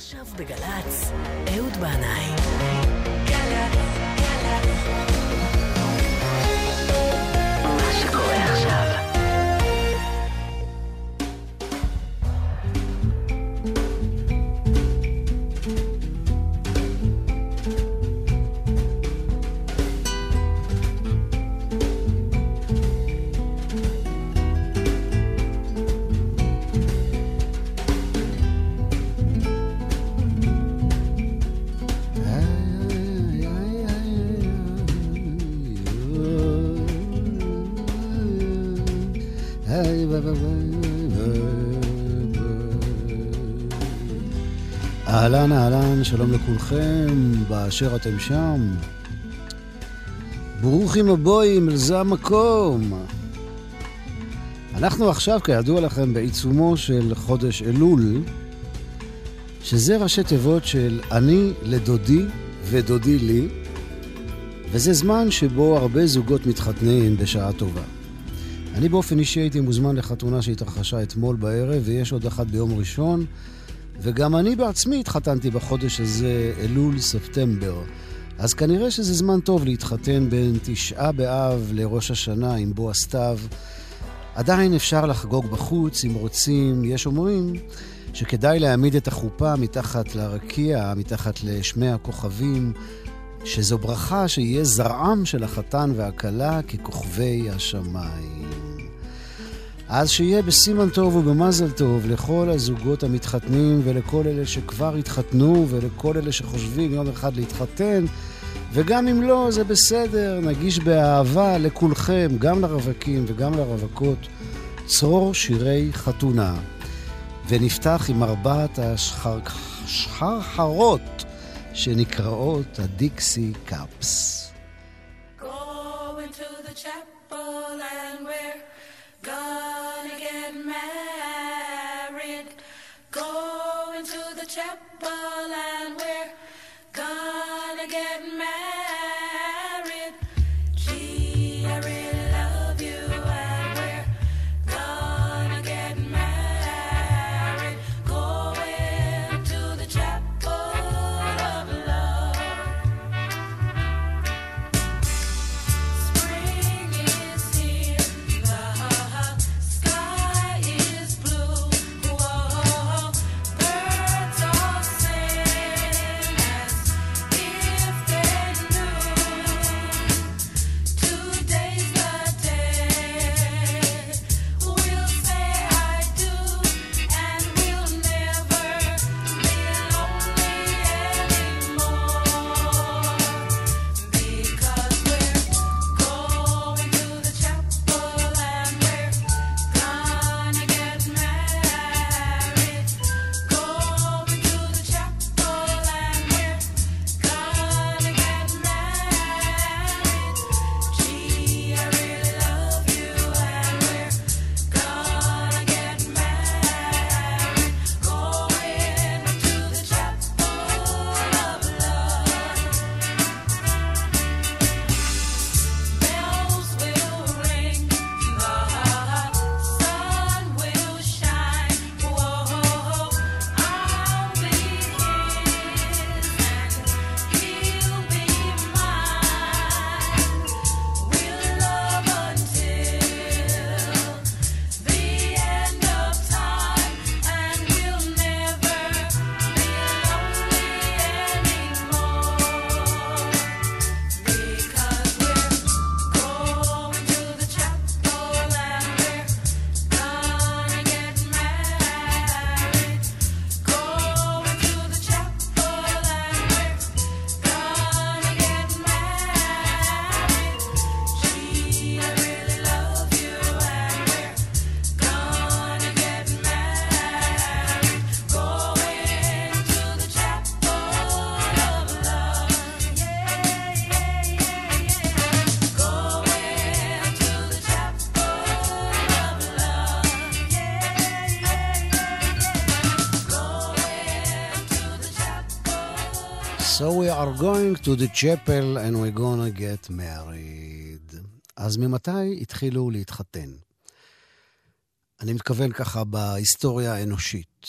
עכשיו בגל"צ, אהוד בנאי. מה אהלן, אהלן, שלום לכולכם, באשר אתם שם. ברוכים הבואים, זה המקום. אנחנו עכשיו, כידוע לכם, בעיצומו של חודש אלול, שזה ראשי תיבות של אני לדודי ודודי לי, וזה זמן שבו הרבה זוגות מתחתנים בשעה טובה. אני באופן אישי הייתי מוזמן לחתונה שהתרחשה אתמול בערב, ויש עוד אחת ביום ראשון. וגם אני בעצמי התחתנתי בחודש הזה, אלול ספטמבר. אז כנראה שזה זמן טוב להתחתן בין תשעה באב לראש השנה עם בוא הסתיו. עדיין אפשר לחגוג בחוץ אם רוצים, יש אומרים שכדאי להעמיד את החופה מתחת לרקיע, מתחת לשמי הכוכבים, שזו ברכה שיהיה זרעם של החתן והכלה ככוכבי השמיים. אז שיהיה בסימן טוב ובמזל טוב לכל הזוגות המתחתנים ולכל אלה שכבר התחתנו ולכל אלה שחושבים יום אחד להתחתן. וגם אם לא, זה בסדר, נגיש באהבה לכולכם, גם לרווקים וגם לרווקות, צרור שירי חתונה. ונפתח עם ארבעת השחרחרות שנקראות הדיקסי קאפס. Are going to the chapel and we're gonna get married. אז ממתי התחילו להתחתן? אני מתכוון ככה בהיסטוריה האנושית.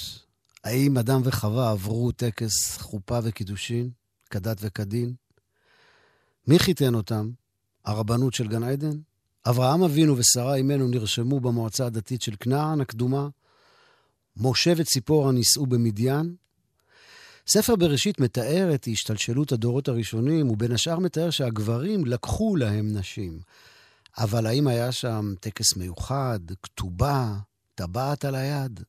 האם אדם וחווה עברו טקס חופה וקידושין, כדת וכדין? מי חיתן אותם? הרבנות של גן עדן? אברהם אבינו ושרה אימנו נרשמו במועצה הדתית של כנען הקדומה? משה וציפורה נישאו במדיין? ספר בראשית מתאר את השתלשלות הדורות הראשונים, ובין השאר מתאר שהגברים לקחו להם נשים. אבל האם היה שם טקס מיוחד, כתובה, טבעת על היד?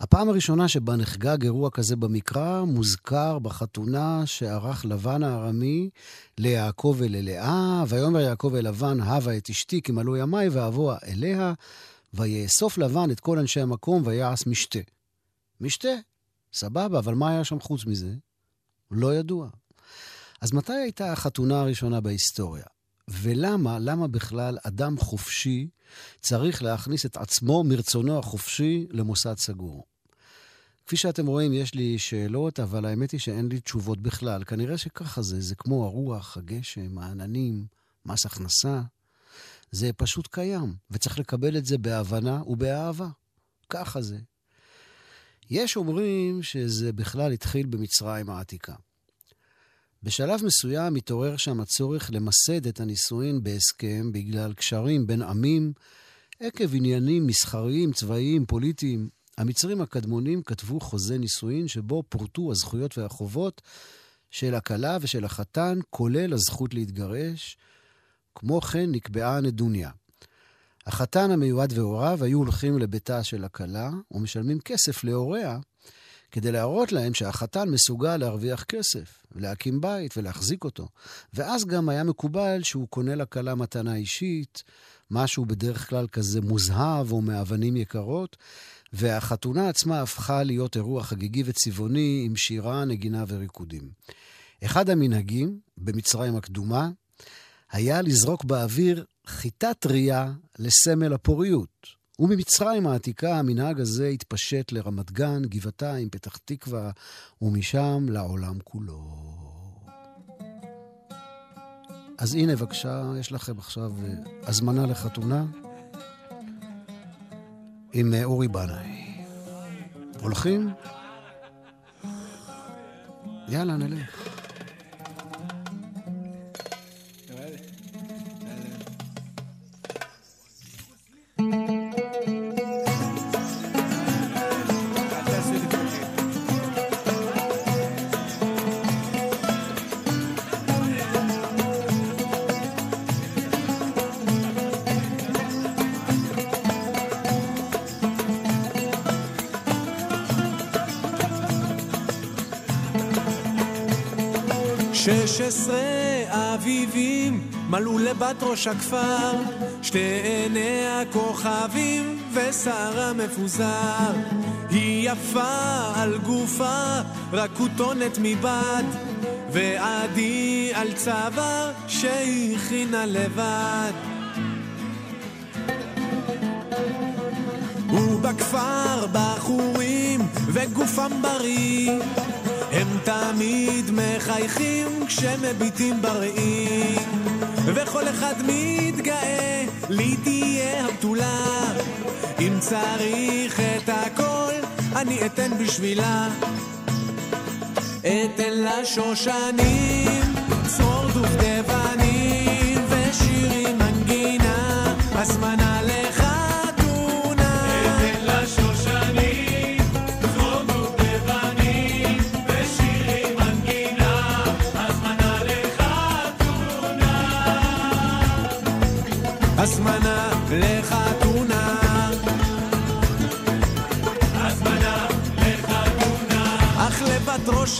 הפעם הראשונה שבה נחגג אירוע כזה במקרא מוזכר בחתונה שערך לבן הארמי ליעקב וללאה, ויאמר יעקב אל לבן, הבה את אשתי כי מלאו ימי ואבוה אליה, ויאסוף לבן את כל אנשי המקום ויעש משתה. משתה, סבבה, אבל מה היה שם חוץ מזה? לא ידוע. אז מתי הייתה החתונה הראשונה בהיסטוריה? ולמה, למה בכלל אדם חופשי צריך להכניס את עצמו מרצונו החופשי למוסד סגור? כפי שאתם רואים, יש לי שאלות, אבל האמת היא שאין לי תשובות בכלל. כנראה שככה זה, זה כמו הרוח, הגשם, העננים, מס הכנסה. זה פשוט קיים, וצריך לקבל את זה בהבנה ובאהבה. ככה זה. יש אומרים שזה בכלל התחיל במצרים העתיקה. בשלב מסוים מתעורר שם הצורך למסד את הנישואין בהסכם בגלל קשרים בין עמים עקב עניינים מסחריים, צבאיים, פוליטיים. המצרים הקדמונים כתבו חוזה נישואין שבו פורטו הזכויות והחובות של הכלה ושל החתן, כולל הזכות להתגרש. כמו כן נקבעה הנדוניה. החתן המיועד והוריו היו הולכים לביתה של הכלה ומשלמים כסף להוריה כדי להראות להם שהחתן מסוגל להרוויח כסף, ולהקים בית ולהחזיק אותו. ואז גם היה מקובל שהוא קונה לכלה מתנה אישית, משהו בדרך כלל כזה מוזהב או מאבנים יקרות, והחתונה עצמה הפכה להיות אירוע חגיגי וצבעוני עם שירה, נגינה וריקודים. אחד המנהגים במצרים הקדומה היה לזרוק באוויר חיטה טריה לסמל הפוריות. וממצרים העתיקה המנהג הזה התפשט לרמת גן, גבעתיים, פתח תקווה, ומשם לעולם כולו. אז הנה, בבקשה, יש לכם עכשיו אה, הזמנה לחתונה עם אה, אורי בנאי. הולכים? יאללה, נלך. לבת ראש הכפר, שתי עיני הכוכבים ושרה מפוזר. היא יפה על גופה, רק כותונת מבד, ועדי על צוואר שהכינה לבד. ובכפר בחורים וגופם בריא הם תמיד מחייכים כשמביטים בראי וכל אחד מתגאה, לי תהיה הבתולה. אם צריך את הכל, אני אתן בשבילה. אתן לה שושנים, צרור דובדבנים ושירים מנגינה, הזמנה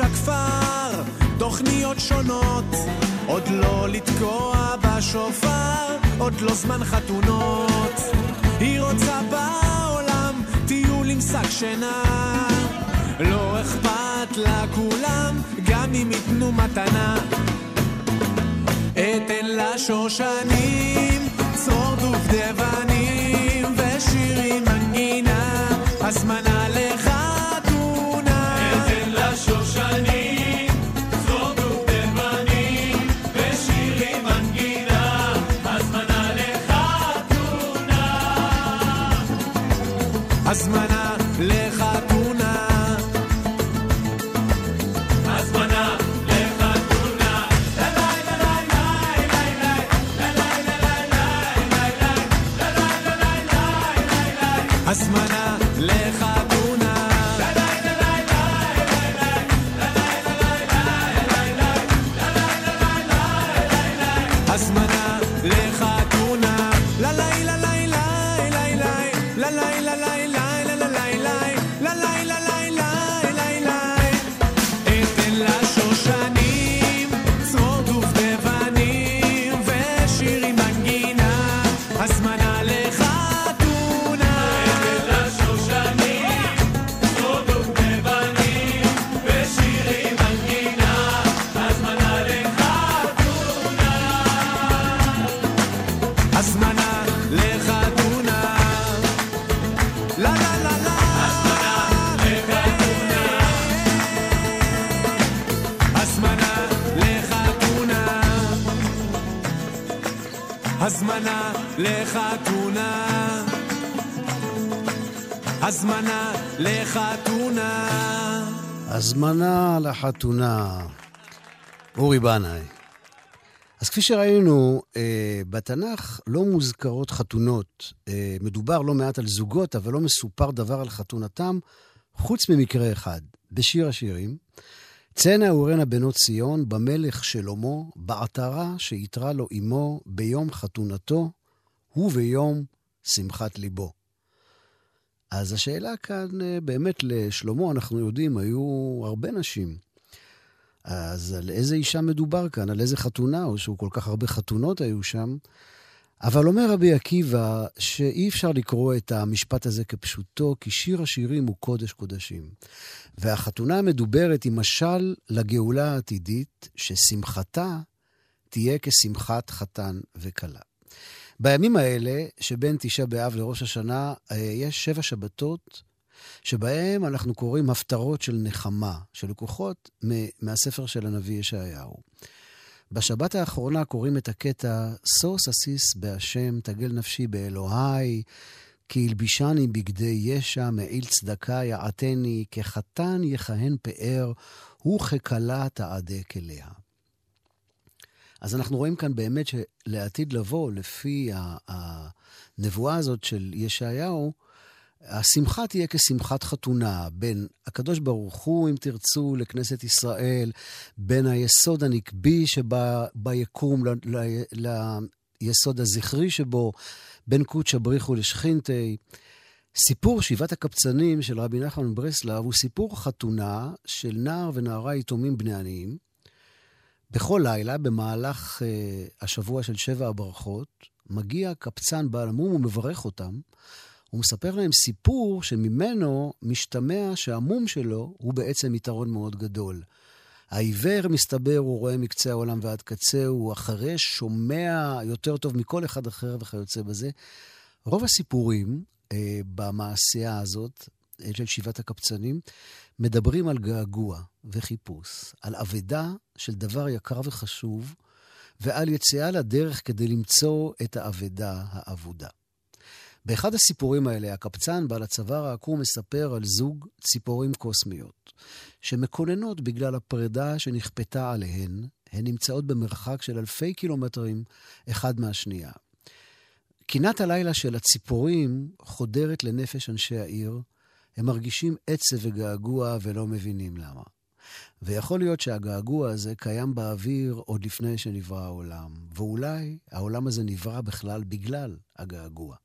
ראש הכפר, תוכניות שונות, עוד לא לתקוע בשופר, עוד לא זמן חתונות. היא רוצה בעולם טיול עם שק שינה. לא אכפת לה כולם, גם אם ייתנו מתנה. אתן לה שושנים צרור דובדבנים ושירים מנגינה, הזמנה לחתונה. אתן לה שושנים, הזמנה לחתונה. אורי בנאי. אז כפי שראינו, אה, בתנ"ך לא מוזכרות חתונות. אה, מדובר לא מעט על זוגות, אבל לא מסופר דבר על חתונתם, חוץ ממקרה אחד, בשיר השירים. צנע אורנה בנות ציון, במלך שלמה, בעטרה שיתרה לו אמו ביום חתונתו, וביום שמחת ליבו. אז השאלה כאן, אה, באמת, לשלמה, אנחנו יודעים, היו הרבה נשים. אז על איזה אישה מדובר כאן? על איזה חתונה? או שהוא כל כך הרבה חתונות היו שם? אבל אומר רבי עקיבא שאי אפשר לקרוא את המשפט הזה כפשוטו, כי שיר השירים הוא קודש קודשים. והחתונה המדוברת היא משל לגאולה העתידית, ששמחתה תהיה כשמחת חתן וכלה. בימים האלה, שבין תשעה באב לראש השנה, אה, יש שבע שבתות שבהם אנחנו קוראים הפטרות של נחמה, שלקוחות מהספר של הנביא ישעיהו. בשבת האחרונה קוראים את הקטע, "שוא ששיש בהשם, תגל נפשי באלוהי, כי הלבישני בגדי ישע, מעיל צדקה יעטני, כחתן יכהן פאר, וככלה תעדק אליה. אז אנחנו רואים כאן באמת שלעתיד לבוא, לפי הנבואה הזאת של ישעיהו, השמחה תהיה כשמחת חתונה בין הקדוש ברוך הוא, אם תרצו, לכנסת ישראל, בין היסוד הנקבי שביקום ליסוד הזכרי שבו, בין קודשא בריחו לשכינתי. סיפור שיבת הקבצנים של רבי נחמן מברסלב הוא סיפור חתונה של נער ונערה יתומים בני עניים. בכל לילה, במהלך uh, השבוע של שבע הברכות, מגיע קבצן בעל המום ומברך אותם. הוא מספר להם סיפור שממנו משתמע שהמום שלו הוא בעצם יתרון מאוד גדול. העיוור, מסתבר, הוא רואה מקצה העולם ועד קצה, הוא אחרי שומע יותר טוב מכל אחד אחר וכיוצא בזה. רוב הסיפורים אה, במעשייה הזאת, אה, של שבעת הקבצנים, מדברים על געגוע וחיפוש, על אבדה של דבר יקר וחשוב, ועל יציאה לדרך כדי למצוא את האבדה האבודה. באחד הסיפורים האלה, הקבצן בעל הצוואר העקום מספר על זוג ציפורים קוסמיות, שמקוננות בגלל הפרידה שנכפתה עליהן, הן נמצאות במרחק של אלפי קילומטרים אחד מהשנייה. קינת הלילה של הציפורים חודרת לנפש אנשי העיר, הם מרגישים עצב וגעגוע ולא מבינים למה. ויכול להיות שהגעגוע הזה קיים באוויר עוד לפני שנברא העולם, ואולי העולם הזה נברא בכלל בגלל הגעגוע.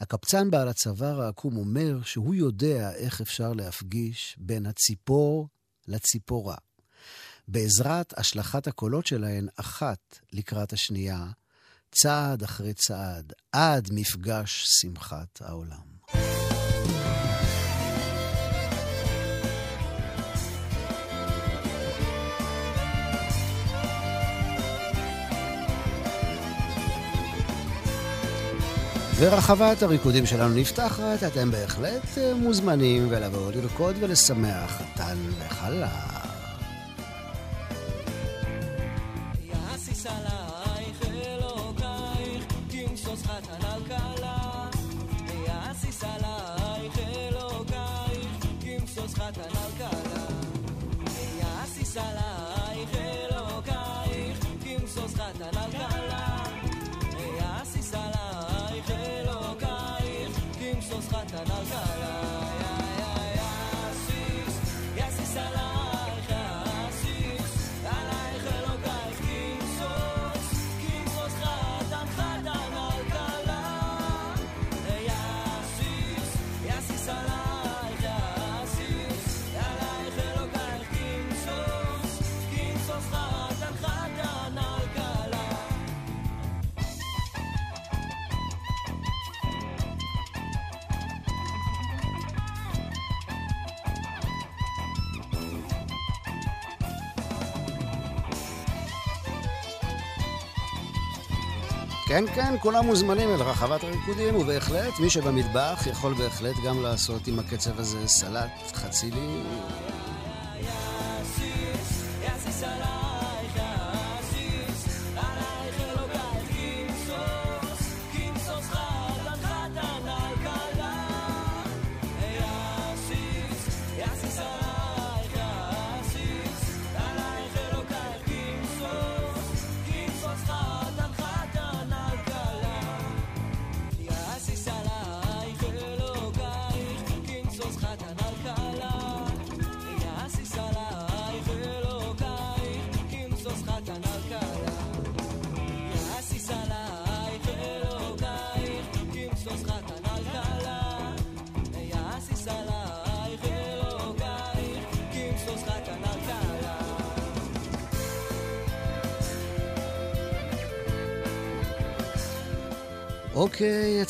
הקבצן בעל הצוואר העקום אומר שהוא יודע איך אפשר להפגיש בין הציפור לציפורה. בעזרת השלכת הקולות שלהן אחת לקראת השנייה, צעד אחרי צעד, עד מפגש שמחת העולם. ורחבת הריקודים שלנו נפתחת, אתם בהחלט אה, מוזמנים ולבוא לרקוד ולשמח חתן וחלה. כן, כן, כולם מוזמנים אל רחבת הריקודים, ובהחלט, מי שבמטבח יכול בהחלט גם לעשות עם הקצב הזה סלט חצילי.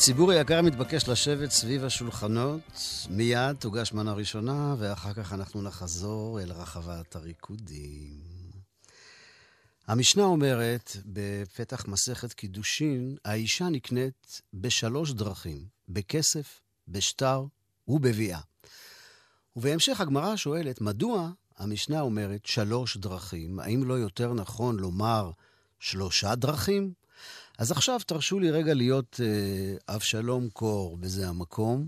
הציבור היקר מתבקש לשבת סביב השולחנות. מיד תוגש מנה ראשונה, ואחר כך אנחנו נחזור אל רחבת הריקודים. המשנה אומרת, בפתח מסכת קידושין, האישה נקנית בשלוש דרכים, בכסף, בשטר ובביאה. ובהמשך הגמרא שואלת, מדוע המשנה אומרת שלוש דרכים? האם לא יותר נכון לומר שלושה דרכים? אז עכשיו תרשו לי רגע להיות אה, אבשלום קור בזה המקום,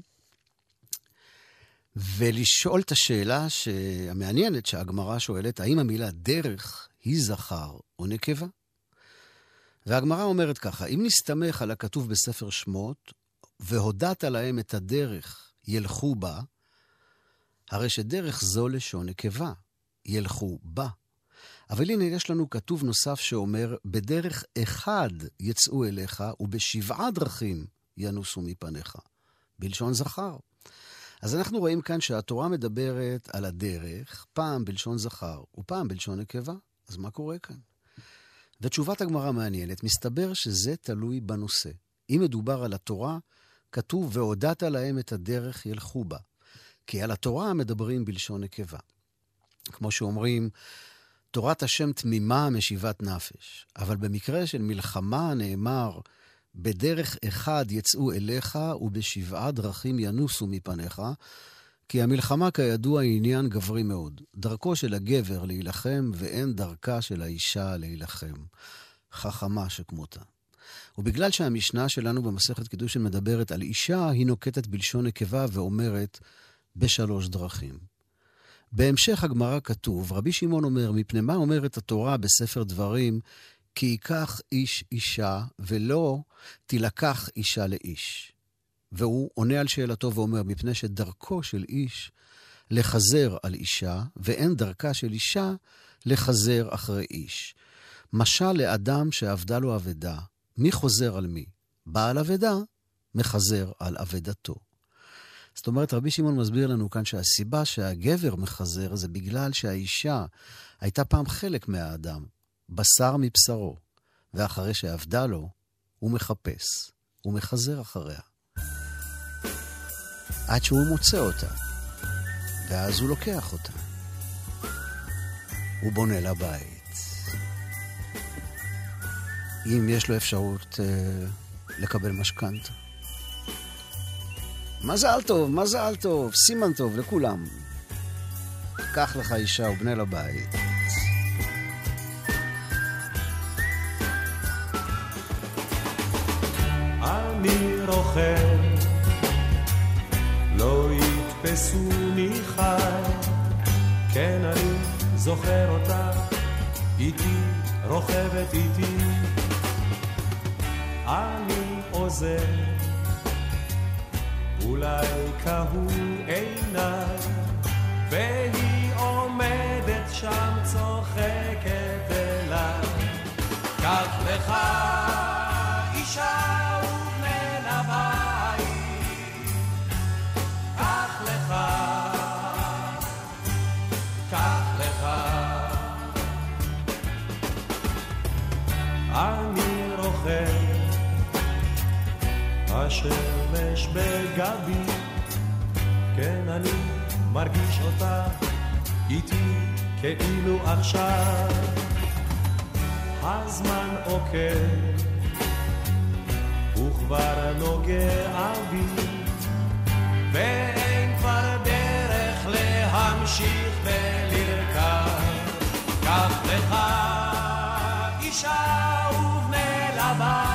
ולשאול את השאלה המעניינת שהגמרא שואלת, האם המילה דרך היא זכר או נקבה? והגמרא אומרת ככה, אם נסתמך על הכתוב בספר שמות, והודעת להם את הדרך ילכו בה, הרי שדרך זו לשון נקבה, ילכו בה. אבל הנה, יש לנו כתוב נוסף שאומר, בדרך אחד יצאו אליך, ובשבעה דרכים ינוסו מפניך. בלשון זכר. אז אנחנו רואים כאן שהתורה מדברת על הדרך, פעם בלשון זכר ופעם בלשון נקבה. אז מה קורה כאן? ותשובת הגמרא מעניינת, מסתבר שזה תלוי בנושא. אם מדובר על התורה, כתוב, והודעת להם את הדרך ילכו בה. כי על התורה מדברים בלשון נקבה. כמו שאומרים, תורת השם תמימה משיבת נפש. אבל במקרה של מלחמה נאמר, בדרך אחד יצאו אליך ובשבעה דרכים ינוסו מפניך, כי המלחמה כידוע היא עניין גברי מאוד. דרכו של הגבר להילחם ואין דרכה של האישה להילחם. חכמה שכמותה. ובגלל שהמשנה שלנו במסכת קידושין מדברת על אישה, היא נוקטת בלשון נקבה ואומרת בשלוש דרכים. בהמשך הגמרא כתוב, רבי שמעון אומר, מפני מה אומרת התורה בספר דברים, כי ייקח איש אישה ולא תילקח אישה לאיש. והוא עונה על שאלתו ואומר, מפני שדרכו של איש לחזר על אישה, ואין דרכה של אישה לחזר אחרי איש. משל לאדם שאבדה לו אבדה, מי חוזר על מי? בעל אבדה מחזר על אבדתו. זאת אומרת, רבי שמעון מסביר לנו כאן שהסיבה שהגבר מחזר זה בגלל שהאישה הייתה פעם חלק מהאדם, בשר מבשרו, ואחרי שאבדה לו, הוא מחפש, הוא מחזר אחריה. עד שהוא מוצא אותה, ואז הוא לוקח אותה. הוא בונה לה בית. אם יש לו אפשרות אה, לקבל משכנתה. מזל טוב, מזל טוב, סימן טוב לכולם. קח לך אישה ובנה לבית. אני רוכב, לא יתפסוני חי, כן אני זוכר אותה, איתי רוכבת איתי. אני עוזר אולי קהו עיניי, והיא עומדת שם צוחקת אליי. קח לך אישה ובן הבית, קח לך, קח לך. אני רוכב השמש בגבי, כן אני מרגיש אותה איתי כאילו עכשיו. הזמן עוקב, וכבר נוגע בי, ואין כבר דרך להמשיך ולרכב. קח לך אישה ובנה לבן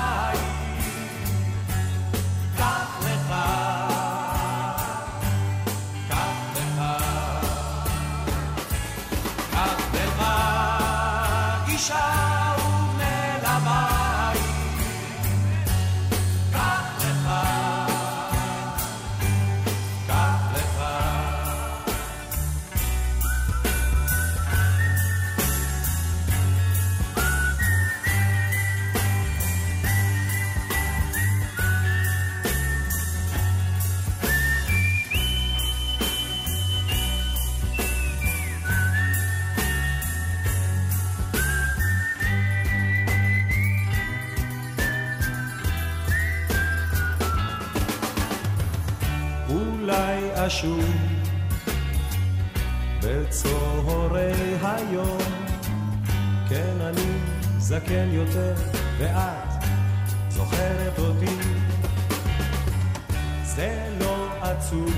זקן יותר, ואת זוכרת אותי. זה לא עצוב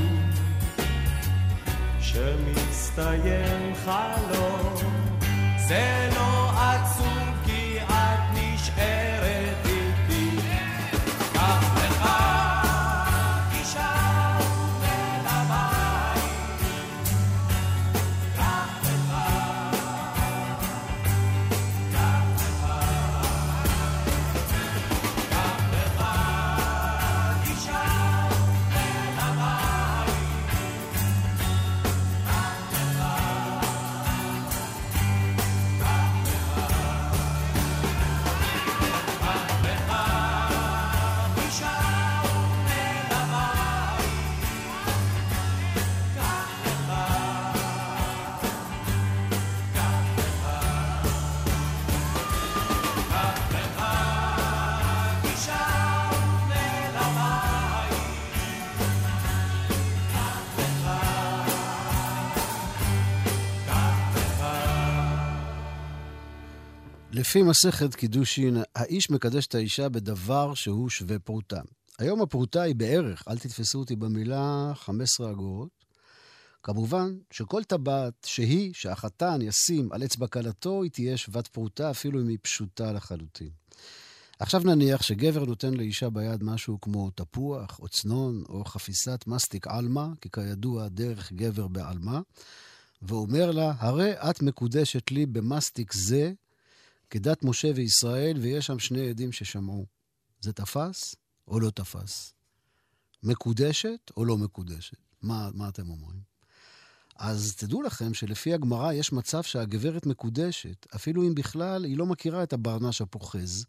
שמסתיים חלום, זה לא עצוב לפי מסכת קידושין, האיש מקדש את האישה בדבר שהוא שווה פרוטה. היום הפרוטה היא בערך, אל תתפסו אותי במילה, 15 אגורות. כמובן שכל טבעת שהיא, שהחתן ישים על אצבע כלתו, היא תהיה שוות פרוטה, אפילו אם היא פשוטה לחלוטין. עכשיו נניח שגבר נותן לאישה ביד משהו כמו תפוח, או צנון, או חפיסת מסטיק עלמה, כי כידוע דרך גבר בעלמה, ואומר לה, הרי את מקודשת לי במסטיק זה, כדת משה וישראל, ויש שם שני עדים ששמעו. זה תפס או לא תפס? מקודשת או לא מקודשת? מה, מה אתם אומרים? אז תדעו לכם שלפי הגמרא יש מצב שהגברת מקודשת, אפילו אם בכלל היא לא מכירה את הברנש הפוחז.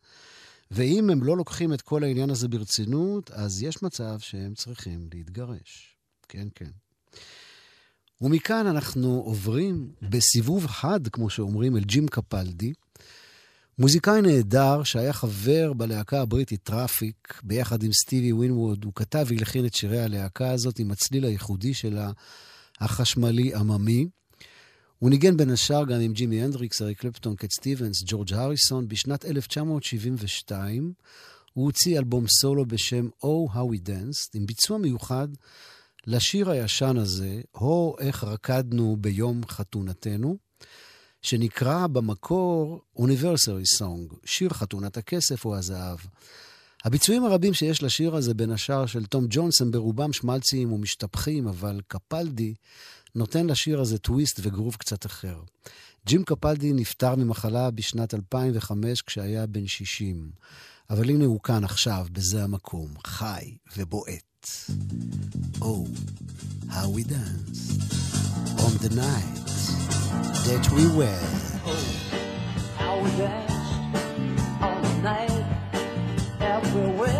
ואם הם לא לוקחים את כל העניין הזה ברצינות, אז יש מצב שהם צריכים להתגרש. כן, כן. ומכאן אנחנו עוברים בסיבוב חד, כמו שאומרים, אל ג'ים קפלדי, מוזיקאי נהדר שהיה חבר בלהקה הבריטית טראפיק, ביחד עם סטיבי ווינווד. הוא כתב והלחין את שירי הלהקה הזאת עם הצליל הייחודי שלה, החשמלי עממי. הוא ניגן בין השאר גם עם ג'ימי הנדריקס, אריק קלפטון, קט סטיבנס, ג'ורג' הריסון. בשנת 1972 הוא הוציא אלבום סולו בשם Oh How We Danced, עם ביצוע מיוחד לשיר הישן הזה, הו איך רקדנו ביום חתונתנו. שנקרא במקור Universary Song, שיר חתונת הכסף או הזהב. הביצועים הרבים שיש לשיר הזה, בין השאר של תום ג'ונס, הם ברובם שמלציים ומשתפכים, אבל קפלדי נותן לשיר הזה טוויסט וגרוב קצת אחר. ג'ים קפלדי נפטר ממחלה בשנת 2005 כשהיה בן 60, אבל הנה הוא כאן עכשיו, בזה המקום, חי ובועט. Oh, how we danced on the night that we were. How we danced all night everywhere. We'll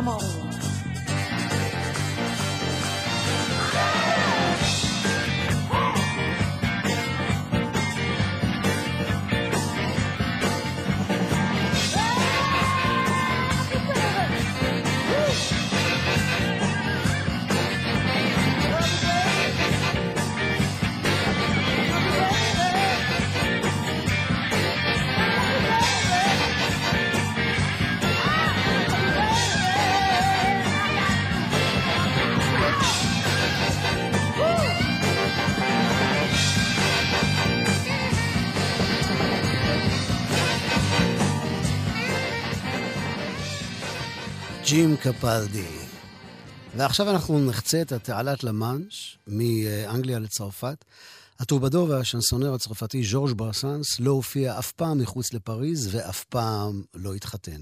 Come on. ג'ים קפלדי. ועכשיו אנחנו נחצה את תעלת למאנש מאנגליה לצרפת. הטרובדור והשנסונר הצרפתי ז'ורג' ברסנס לא הופיע אף פעם מחוץ לפריז ואף פעם לא התחתן.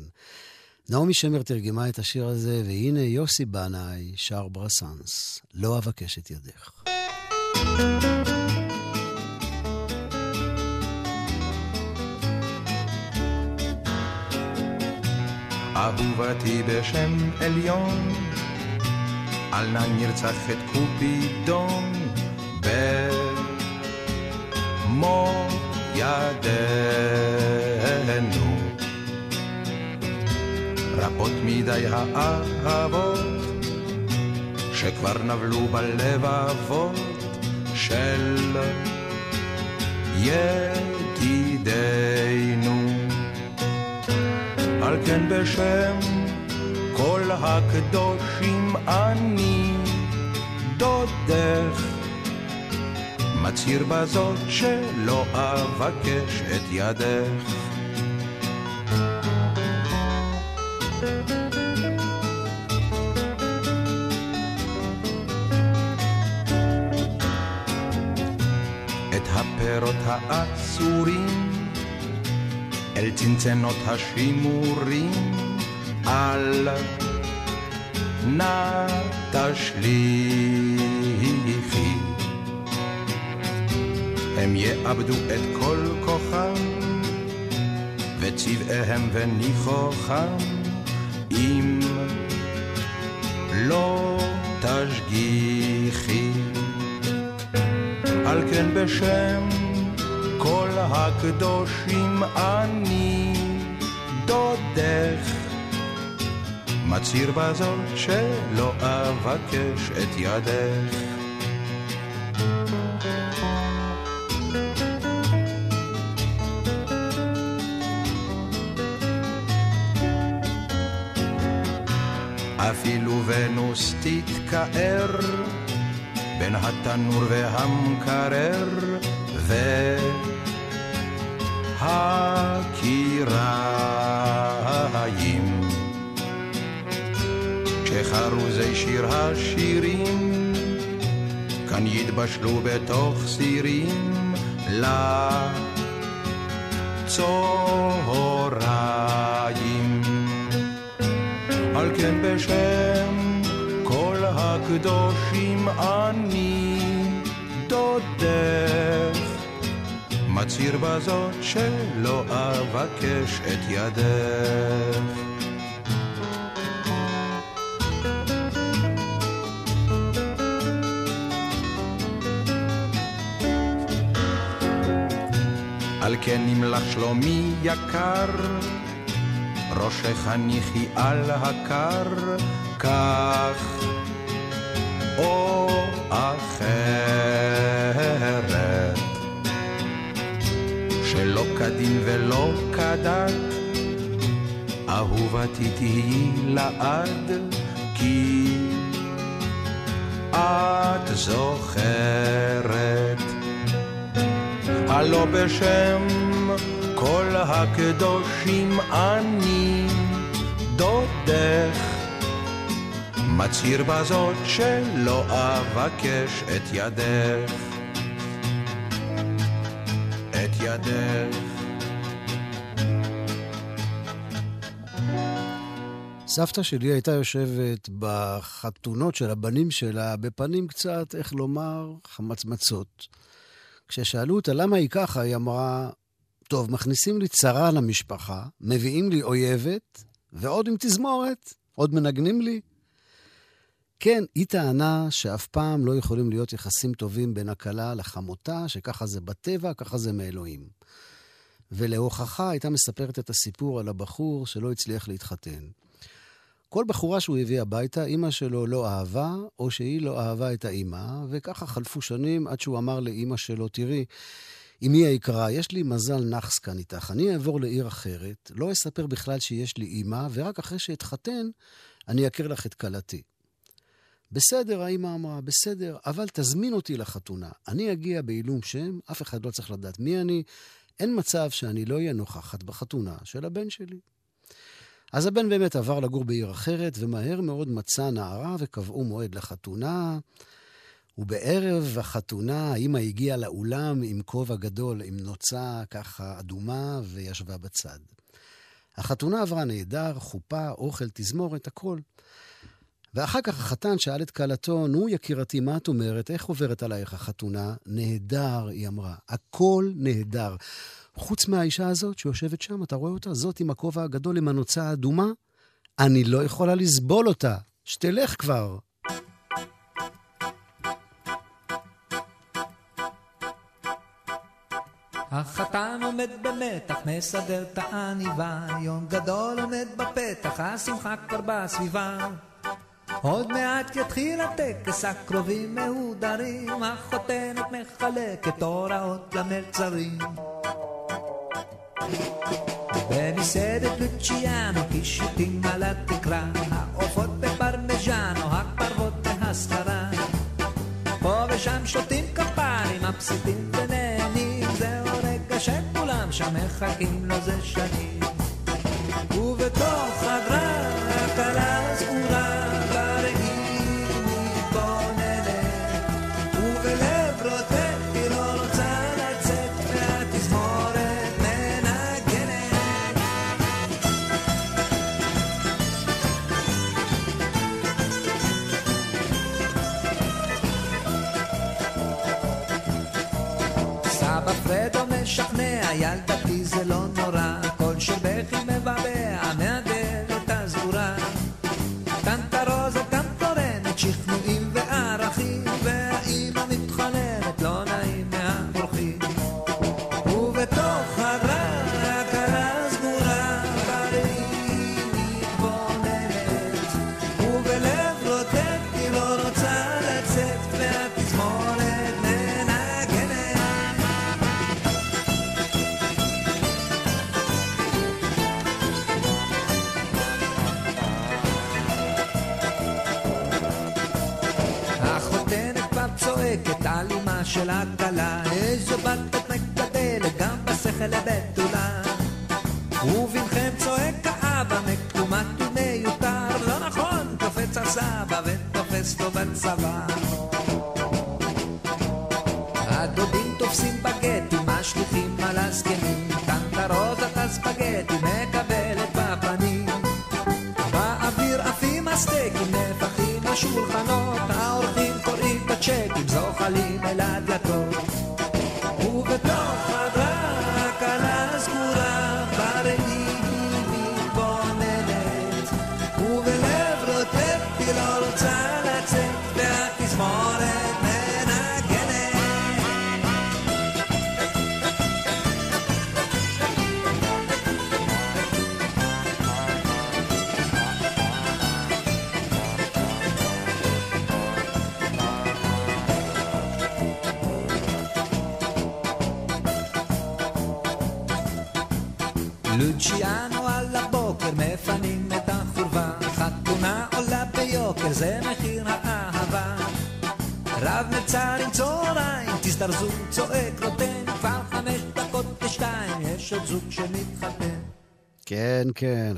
נעמי שמר תרגמה את השיר הזה, והנה יוסי בנאי שר ברסנס, לא אבקש את ידך. אהובתי בשם עליון, אל נא נרצח את קופידון במו ידינו. רבות מדי האהבות שכבר נבלו בלבבות של ידידינו. על כן בשם כל הקדושים אני דודך מצהיר בזאת שלא אבקש את ידך. את הפירות האסורים אל צנצנות השימורים אל נא תשליכי הם יאבדו את כל כוחם וצבעיהם וניחוחם אם לא תשגיחי על כן בשם כל הקדושים אני דודך. מצהיר בזאת שלא אבקש את ידך. אפילו ונוס תתקער בין התנור והמקרר והקיריים כשחרוזי שיר השירים כאן יתבשלו בתוך סירים. לצהריים. על כן בשם כל הקדושים אני דודך מצהיר בזאת שלא אבקש את ידך. על כן נמלך שלומי יקר, ראשך הניחי על הקר, כך או אחרת. שלא כדין ולא כדת, אהובתי תהיי לעד, כי את זוכרת. הלא בשם כל הקדושים אני מצהיר בזאת שלא אבקש את ידך. ידך. סבתא שלי הייתה יושבת בחתונות של הבנים שלה בפנים קצת, איך לומר, חמצמצות. כששאלו אותה למה היא ככה, היא אמרה, טוב, מכניסים לי צרה למשפחה, מביאים לי אויבת, ועוד עם תזמורת, עוד מנגנים לי. כן, היא טענה שאף פעם לא יכולים להיות יחסים טובים בין הכלה לחמותה, שככה זה בטבע, ככה זה מאלוהים. ולהוכחה הייתה מספרת את הסיפור על הבחור שלא הצליח להתחתן. כל בחורה שהוא הביא הביתה, אימא שלו לא אהבה, או שהיא לא אהבה את האימא, וככה חלפו שנים עד שהוא אמר לאימא שלו, תראי, אמי היקרה, יש לי מזל נאחס כאן איתך. אני אעבור לעיר אחרת, לא אספר בכלל שיש לי אימא, ורק אחרי שאתחתן, אני אכיר לך את כלתי. בסדר, האימא אמרה, בסדר, אבל תזמין אותי לחתונה. אני אגיע בעילום שם, אף אחד לא צריך לדעת מי אני, אין מצב שאני לא אהיה נוכחת בחתונה של הבן שלי. אז הבן באמת עבר לגור בעיר אחרת, ומהר מאוד מצא נערה וקבעו מועד לחתונה. ובערב החתונה האימא הגיעה לאולם עם כובע גדול, עם נוצה ככה אדומה, וישבה בצד. החתונה עברה נהדר, חופה, אוכל, תזמורת, הכל. ואחר כך החתן שאל את כלתו, נו יקירתי, מה את אומרת? איך עוברת עלייך החתונה? נהדר, היא אמרה. הכל נהדר. חוץ מהאישה הזאת שיושבת שם, אתה רואה אותה? זאת עם הכובע הגדול עם הנוצה האדומה? אני לא יכולה לסבול אותה. שתלך כבר. החתן עומד במתח, מסדר את העניבה, יום גדול עומד בפתח, השמחה כבר בסביבה. עוד מעט יתחיל הטקס, הקרובים מהודרים, החותנת מחלקת הוראות למלצרים. במסעדת לוציאנו, קישוטים על התקרה, העופות בפרמיז'אנו, הפרוות בהסתרה. פה ושם שותים כפיים, מבסוטים ונהנים, זהו רגע שכולם שם מחכים לו זה שנים.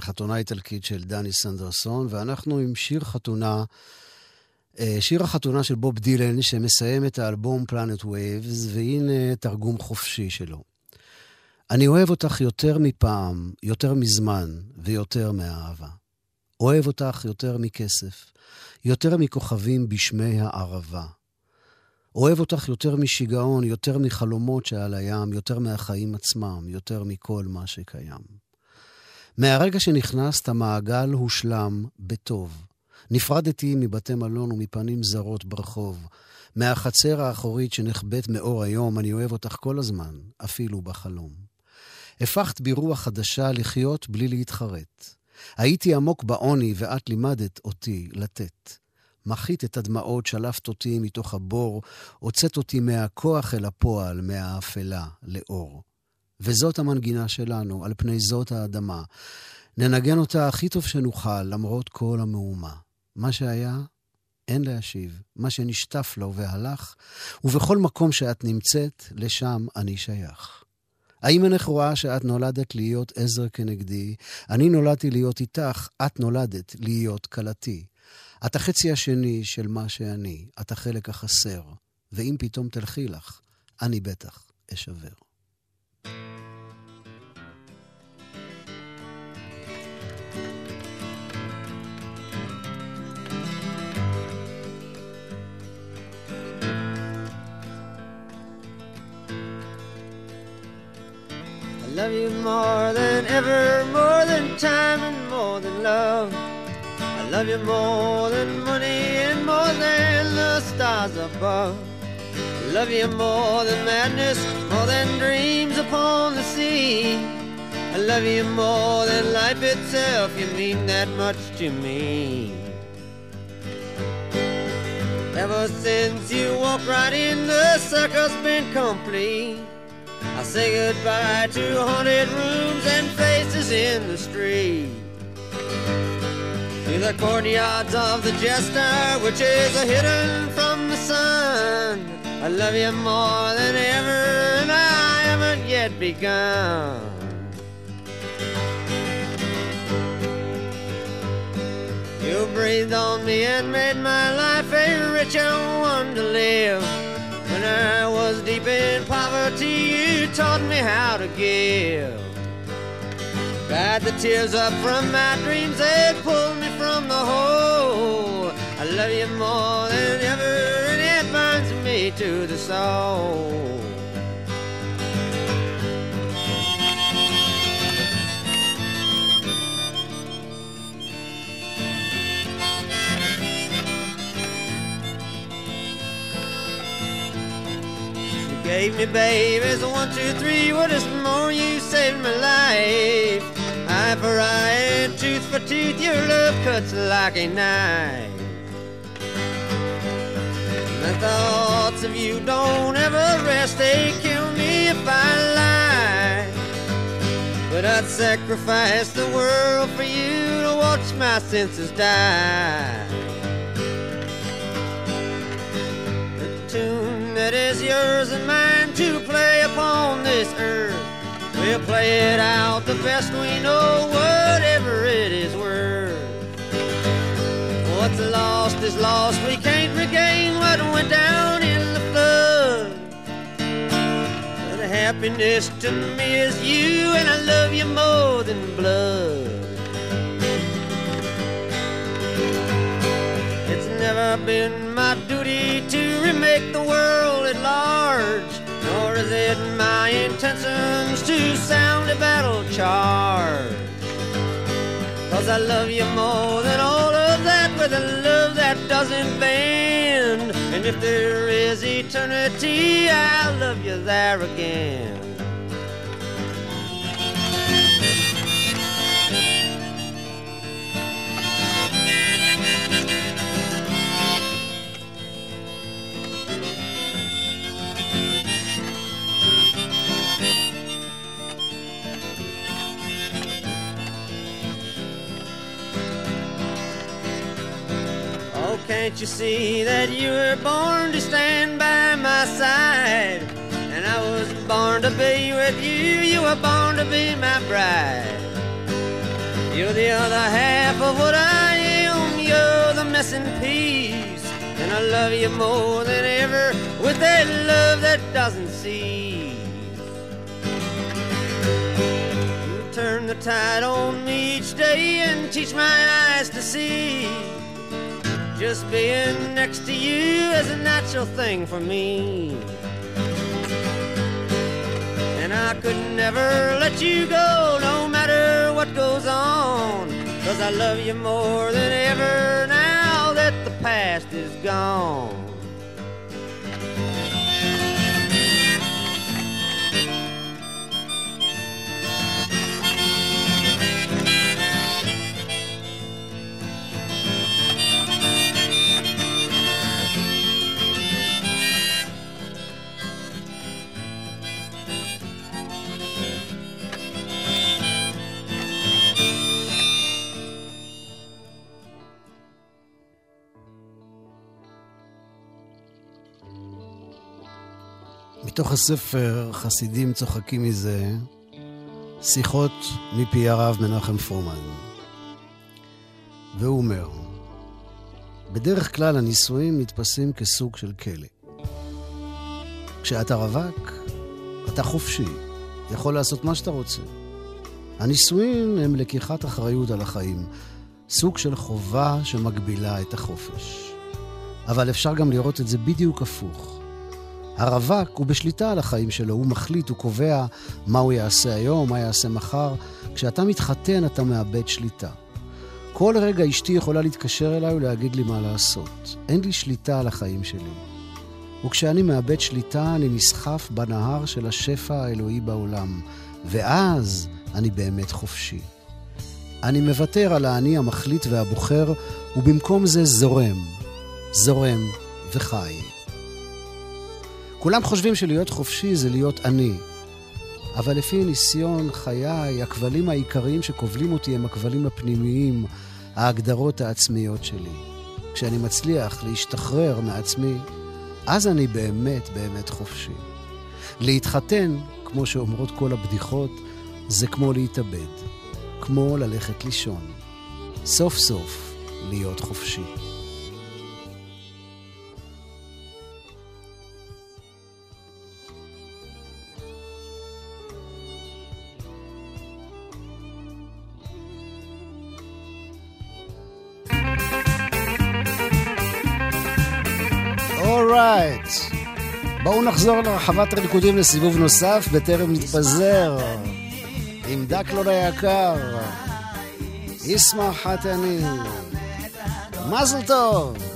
כן, חתונה איטלקית של דני סנדרסון, ואנחנו עם שיר חתונה, אה, שיר החתונה של בוב דילן, שמסיים את האלבום Planet Waves, והנה תרגום חופשי שלו. אני אוהב אותך יותר מפעם, יותר מזמן ויותר מאהבה. אוהב אותך יותר מכסף, יותר מכוכבים בשמי הערבה. אוהב אותך יותר משיגעון, יותר מחלומות שעל הים, יותר מהחיים עצמם, יותר מכל מה שקיים. מהרגע שנכנסת, המעגל הושלם בטוב. נפרדתי מבתי מלון ומפנים זרות ברחוב. מהחצר האחורית שנחבאת מאור היום, אני אוהב אותך כל הזמן, אפילו בחלום. הפכת ברוח חדשה לחיות בלי להתחרט. הייתי עמוק בעוני ואת לימדת אותי לתת. מחית את הדמעות, שלפת אותי מתוך הבור, הוצאת אותי מהכוח אל הפועל, מהאפלה לאור. וזאת המנגינה שלנו, על פני זאת האדמה. ננגן אותה הכי טוב שנוכל, למרות כל המהומה. מה שהיה, אין להשיב. מה שנשטף לו והלך, ובכל מקום שאת נמצאת, לשם אני שייך. האם אינך רואה שאת נולדת להיות עזר כנגדי? אני נולדתי להיות איתך, את נולדת להיות כלתי. את החצי השני של מה שאני, את החלק החסר, ואם פתאום תלכי לך, אני בטח אשבר. Love you more than ever, more than time and more than love. I love you more than money and more than the stars above. I love you more than madness, more than dreams upon the sea. I love you more than life itself, you mean that much to me. Ever since you walked right in, the circle's been complete. I say goodbye to haunted rooms and faces in the street. To the courtyards of the jester, which is a hidden from the sun. I love you more than ever, and I haven't yet begun. You breathed on me and made my life a richer one to live. Taught me how to give. Dried the tears up from my dreams, they pulled me from the hole. I love you more than ever, and it binds me to the soul. Gave me babies, one, two, three. What is more, you saved my life. Eye for eye tooth for tooth, your love cuts like a knife. My thoughts of you don't ever rest, they kill me if I lie. But I'd sacrifice the world for you to watch my senses die. That is yours and mine to play upon this earth. We'll play it out the best we know, whatever it is worth. What's lost is lost, we can't regain what went down in the flood. The happiness to me is you, and I love you more than blood. Never been my duty to remake the world at large, nor is it my intentions to sound a battle charge. Cause I love you more than all of that with a love that doesn't bend. And if there is eternity, I'll love you there again. Can't you see that you were born to stand by my side? And I was born to be with you, you were born to be my bride. You're the other half of what I am. You're the missing piece. And I love you more than ever with that love that doesn't cease. You turn the tide on me each day and teach my eyes to see. Just being next to you is a natural thing for me. And I could never let you go, no matter what goes on. Cause I love you more than ever now that the past is gone. מתוך הספר חסידים צוחקים מזה, שיחות מפי הרב מנחם פרומן. והוא אומר, בדרך כלל הנישואים נתפסים כסוג של כלא. כשאתה רווק, אתה חופשי, יכול לעשות מה שאתה רוצה. הנישואין הם לקיחת אחריות על החיים, סוג של חובה שמגבילה את החופש. אבל אפשר גם לראות את זה בדיוק הפוך. הרווק הוא בשליטה על החיים שלו, הוא מחליט, הוא קובע מה הוא יעשה היום, מה יעשה מחר. כשאתה מתחתן אתה מאבד שליטה. כל רגע אשתי יכולה להתקשר אליי ולהגיד לי מה לעשות. אין לי שליטה על החיים שלי. וכשאני מאבד שליטה, אני נסחף בנהר של השפע האלוהי בעולם, ואז אני באמת חופשי. אני מוותר על האני המחליט והבוחר, ובמקום זה זורם, זורם וחי. כולם חושבים שלהיות חופשי זה להיות אני. אבל לפי ניסיון חיי, הכבלים העיקריים שכובלים אותי הם הכבלים הפנימיים, ההגדרות העצמיות שלי. כשאני מצליח להשתחרר מעצמי, אז אני באמת באמת חופשי. להתחתן, כמו שאומרות כל הבדיחות, זה כמו להתאבד. כמו ללכת לישון. סוף סוף להיות חופשי. בואו נחזור לרחבת הריקודים לסיבוב נוסף בטרם נתפזר. עם דקלון היקר. ישמח חתני. מזל טוב.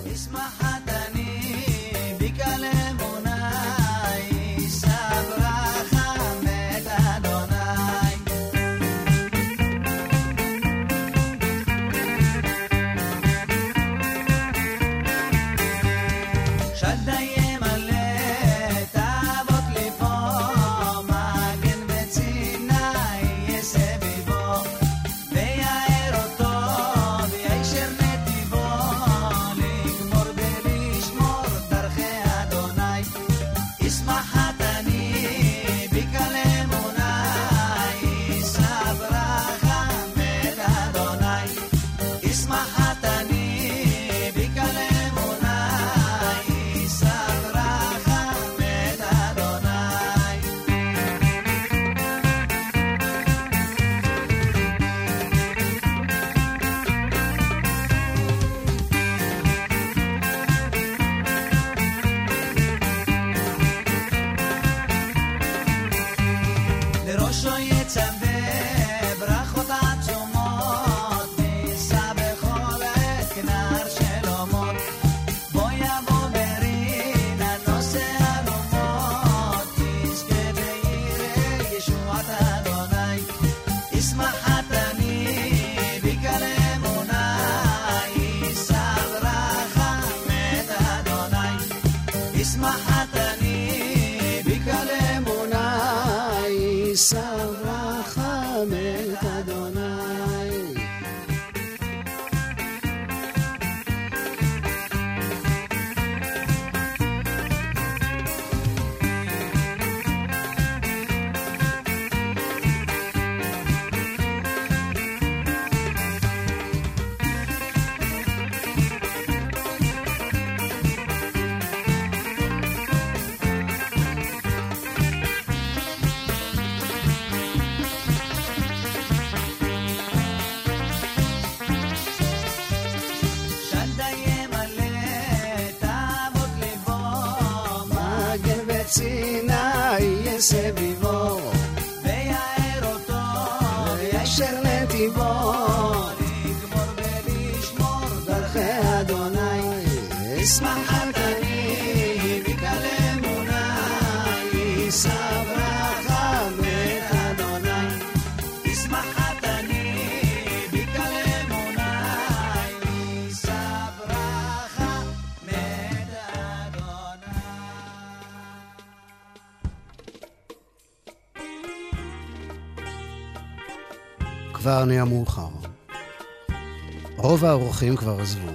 רוב האורחים כבר עזבו.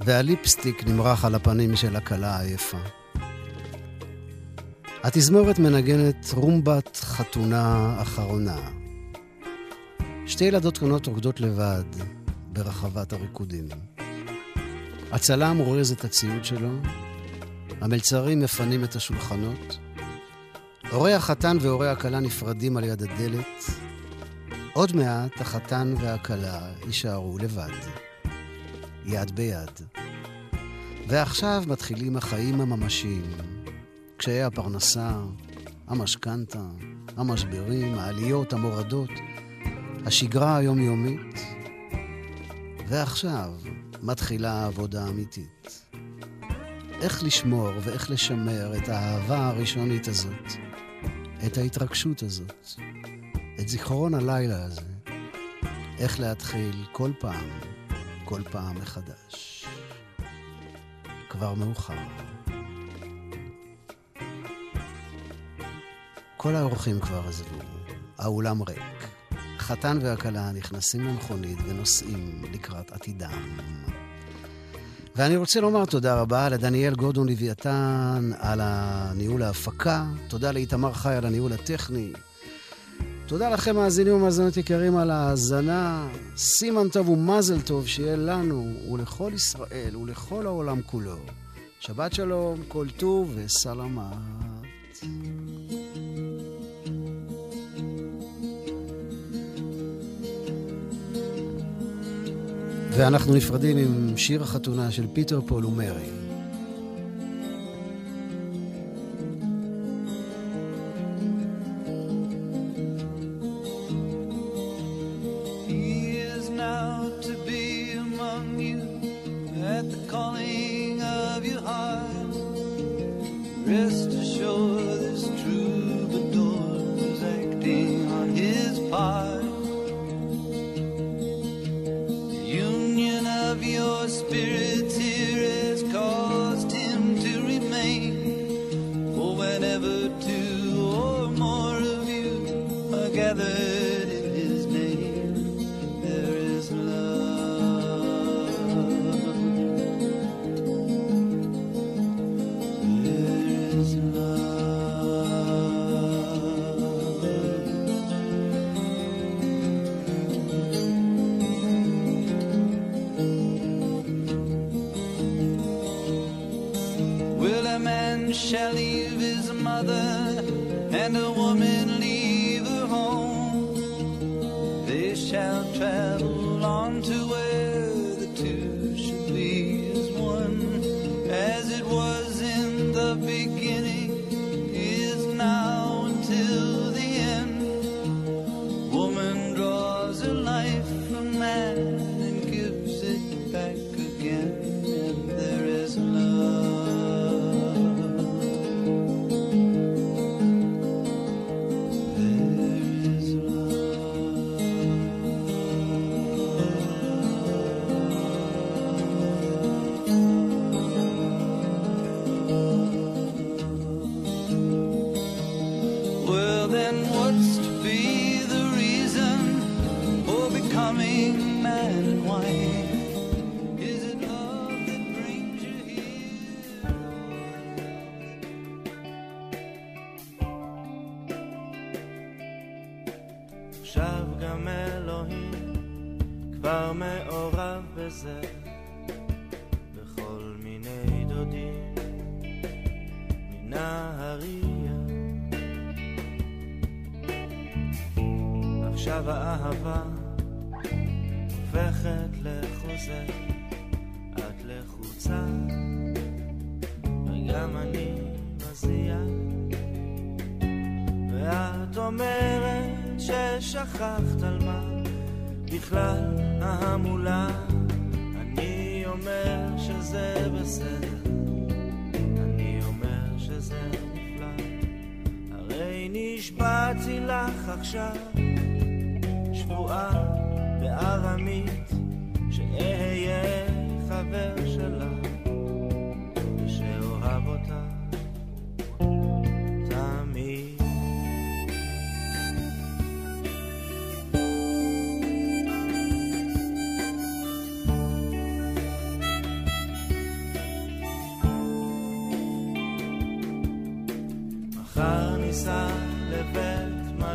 והליפסטיק נמרח על הפנים של הכלה העייפה. התזמורת מנגנת רומבת חתונה אחרונה. שתי ילדות קטנות רוקדות לבד ברחבת הריקודים. הצלם אורז את הציוד שלו, המלצרים מפנים את השולחנות, הורי החתן והורי הכלה נפרדים על יד הדלת, עוד מעט החתן והכלה יישארו לבד, יד ביד. ועכשיו מתחילים החיים הממשיים, קשיי הפרנסה, המשכנתה, המשברים, העליות, המורדות, השגרה היומיומית. ועכשיו מתחילה העבודה האמיתית. איך לשמור ואיך לשמר את האהבה הראשונית הזאת, את ההתרגשות הזאת, את זיכרון הלילה הזה, איך להתחיל כל פעם, כל פעם מחדש. כבר מאוחר. כל האורחים כבר עזבו, האולם ריק. החתן והכלה נכנסים למכונית ונוסעים לקראת עתידם. ואני רוצה לומר תודה רבה לדניאל גורדון לוויתן על הניהול ההפקה, תודה לאיתמר חי על הניהול הטכני, תודה לכם מאזינים ומאזינות יקרים על ההאזנה. סימן טוב ומזל טוב שיהיה לנו ולכל ישראל ולכל העולם כולו. שבת שלום, כל טוב וסלמת. ואנחנו נפרדים עם שיר החתונה של פיטר פול ומרי.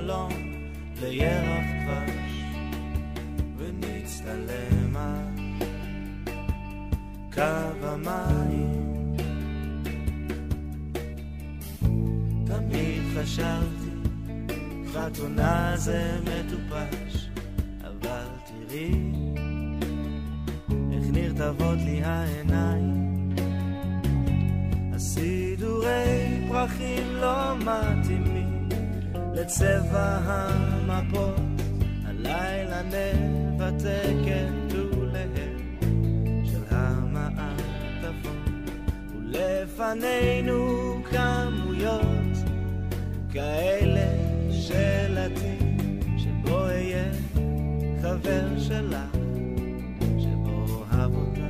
מלון לירח דבש ונצטלם על קו המים. תמיד חשבתי חתונה זה מטופש אבל תראי איך נרטבות לי העיניים. הסידורי פרחים לא מתאימים לצבע המפות הלילה נבטא כתוליהם של המעטפות. ולפנינו כמויות כאלה של עתיד שבו אהיה חבר שלך שבו אוהב אותך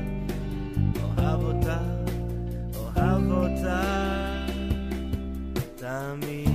אוהב אותך אוהב אותה תמיד